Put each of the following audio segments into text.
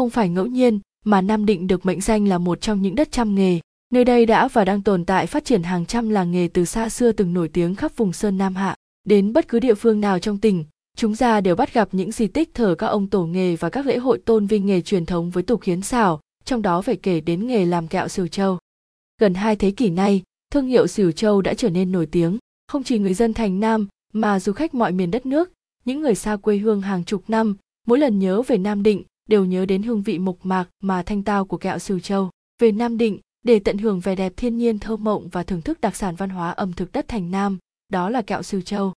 không phải ngẫu nhiên mà Nam Định được mệnh danh là một trong những đất trăm nghề. Nơi đây đã và đang tồn tại phát triển hàng trăm làng nghề từ xa xưa từng nổi tiếng khắp vùng Sơn Nam Hạ. Đến bất cứ địa phương nào trong tỉnh, chúng ta đều bắt gặp những di tích thờ các ông tổ nghề và các lễ hội tôn vinh nghề truyền thống với tục hiến xảo, trong đó phải kể đến nghề làm kẹo Sửu Châu. Gần hai thế kỷ nay, thương hiệu Sửu Châu đã trở nên nổi tiếng, không chỉ người dân thành Nam mà du khách mọi miền đất nước, những người xa quê hương hàng chục năm, mỗi lần nhớ về Nam Định đều nhớ đến hương vị mộc mạc mà thanh tao của kẹo Sửu Châu. Về Nam Định, để tận hưởng vẻ đẹp thiên nhiên thơ mộng và thưởng thức đặc sản văn hóa ẩm thực đất thành Nam, đó là kẹo Sửu Châu.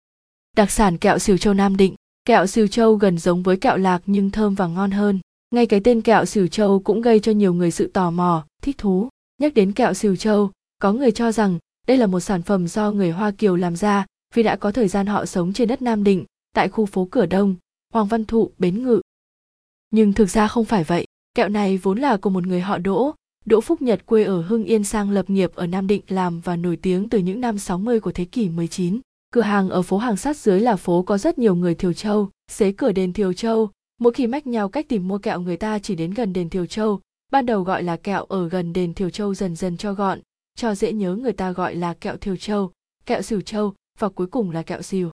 Đặc sản kẹo Sửu Châu Nam Định, kẹo Sửu Châu gần giống với kẹo lạc nhưng thơm và ngon hơn. Ngay cái tên kẹo Sửu Châu cũng gây cho nhiều người sự tò mò, thích thú. Nhắc đến kẹo Sửu Châu, có người cho rằng đây là một sản phẩm do người Hoa Kiều làm ra vì đã có thời gian họ sống trên đất Nam Định, tại khu phố Cửa Đông, Hoàng Văn Thụ, Bến Ngự. Nhưng thực ra không phải vậy, kẹo này vốn là của một người họ Đỗ, Đỗ Phúc Nhật quê ở Hưng Yên sang lập nghiệp ở Nam Định làm và nổi tiếng từ những năm 60 của thế kỷ 19. Cửa hàng ở phố hàng sát dưới là phố có rất nhiều người Thiều Châu, xế cửa đền Thiều Châu, mỗi khi mách nhau cách tìm mua kẹo người ta chỉ đến gần đền Thiều Châu, ban đầu gọi là kẹo ở gần đền Thiều Châu dần dần cho gọn, cho dễ nhớ người ta gọi là kẹo Thiều Châu, kẹo Sửu Châu và cuối cùng là kẹo Sìu.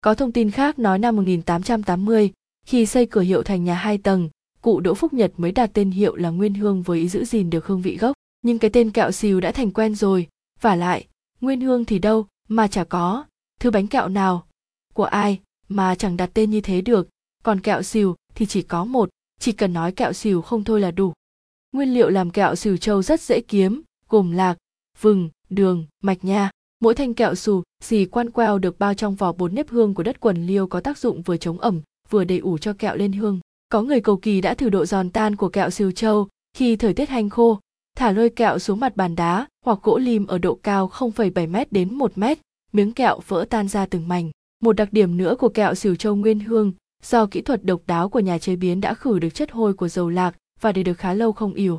Có thông tin khác nói năm 1880, khi xây cửa hiệu thành nhà hai tầng, cụ Đỗ Phúc Nhật mới đặt tên hiệu là Nguyên Hương với ý giữ gìn được hương vị gốc. Nhưng cái tên kẹo xìu đã thành quen rồi, và lại, Nguyên Hương thì đâu mà chả có, thứ bánh kẹo nào, của ai mà chẳng đặt tên như thế được, còn kẹo xìu thì chỉ có một, chỉ cần nói kẹo xìu không thôi là đủ. Nguyên liệu làm kẹo xìu châu rất dễ kiếm, gồm lạc, vừng, đường, mạch nha. Mỗi thanh kẹo xù, xì quan queo được bao trong vỏ bột nếp hương của đất quần liêu có tác dụng vừa chống ẩm, vừa đầy ủ cho kẹo lên hương. Có người cầu kỳ đã thử độ giòn tan của kẹo siêu châu khi thời tiết hanh khô, thả lôi kẹo xuống mặt bàn đá hoặc gỗ lim ở độ cao 0,7 m đến 1 m, miếng kẹo vỡ tan ra từng mảnh. Một đặc điểm nữa của kẹo xỉu châu nguyên hương, do kỹ thuật độc đáo của nhà chế biến đã khử được chất hôi của dầu lạc và để được khá lâu không ỉu.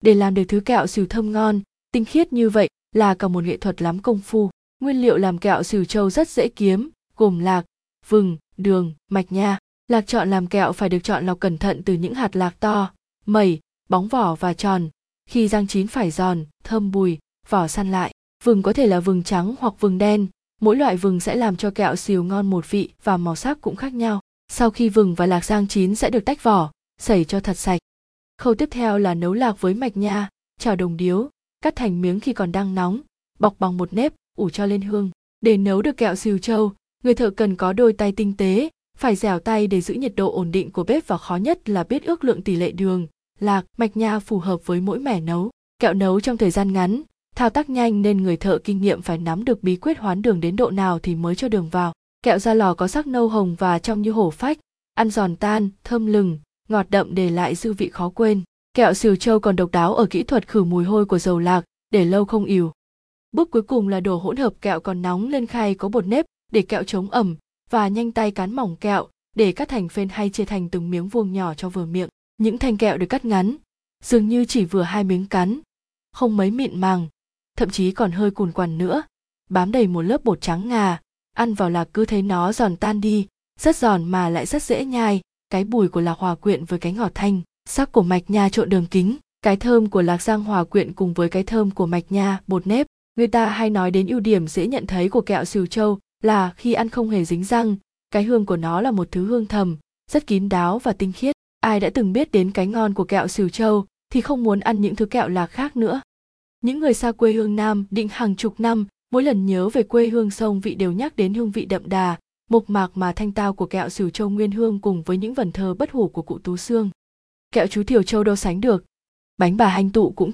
Để làm được thứ kẹo xỉu thơm ngon, tinh khiết như vậy là cả một nghệ thuật lắm công phu. Nguyên liệu làm kẹo xỉu châu rất dễ kiếm, gồm lạc, vừng, đường, mạch nha. Lạc chọn làm kẹo phải được chọn lọc cẩn thận từ những hạt lạc to, mẩy, bóng vỏ và tròn. Khi rang chín phải giòn, thơm bùi, vỏ săn lại. Vừng có thể là vừng trắng hoặc vừng đen, mỗi loại vừng sẽ làm cho kẹo xìu ngon một vị và màu sắc cũng khác nhau. Sau khi vừng và lạc rang chín sẽ được tách vỏ, sẩy cho thật sạch. Khâu tiếp theo là nấu lạc với mạch nha, chảo đồng điếu, cắt thành miếng khi còn đang nóng, bọc bằng một nếp, ủ cho lên hương. Để nấu được kẹo xìu trâu, người thợ cần có đôi tay tinh tế, phải dẻo tay để giữ nhiệt độ ổn định của bếp và khó nhất là biết ước lượng tỷ lệ đường, lạc, mạch nha phù hợp với mỗi mẻ nấu. Kẹo nấu trong thời gian ngắn, thao tác nhanh nên người thợ kinh nghiệm phải nắm được bí quyết hoán đường đến độ nào thì mới cho đường vào. Kẹo ra lò có sắc nâu hồng và trong như hổ phách, ăn giòn tan, thơm lừng, ngọt đậm để lại dư vị khó quên. Kẹo xìu châu còn độc đáo ở kỹ thuật khử mùi hôi của dầu lạc, để lâu không ỉu. Bước cuối cùng là đổ hỗn hợp kẹo còn nóng lên khay có bột nếp để kẹo chống ẩm, và nhanh tay cán mỏng kẹo để cắt thành phên hay chia thành từng miếng vuông nhỏ cho vừa miệng. Những thanh kẹo được cắt ngắn, dường như chỉ vừa hai miếng cắn, không mấy mịn màng, thậm chí còn hơi cùn quằn nữa, bám đầy một lớp bột trắng ngà, ăn vào là cứ thấy nó giòn tan đi, rất giòn mà lại rất dễ nhai, cái bùi của lạc hòa quyện với cái ngọt thanh, sắc của mạch nha trộn đường kính, cái thơm của lạc giang hòa quyện cùng với cái thơm của mạch nha, bột nếp. Người ta hay nói đến ưu điểm dễ nhận thấy của kẹo siêu châu là khi ăn không hề dính răng, cái hương của nó là một thứ hương thầm, rất kín đáo và tinh khiết. Ai đã từng biết đến cái ngon của kẹo sửu châu thì không muốn ăn những thứ kẹo lạc khác nữa. Những người xa quê hương nam định hàng chục năm, mỗi lần nhớ về quê hương sông vị đều nhắc đến hương vị đậm đà, mộc mạc mà thanh tao của kẹo xỉu châu nguyên hương cùng với những vần thơ bất hủ của cụ tú xương kẹo chú thiểu châu đâu sánh được? Bánh bà hanh tụ cũng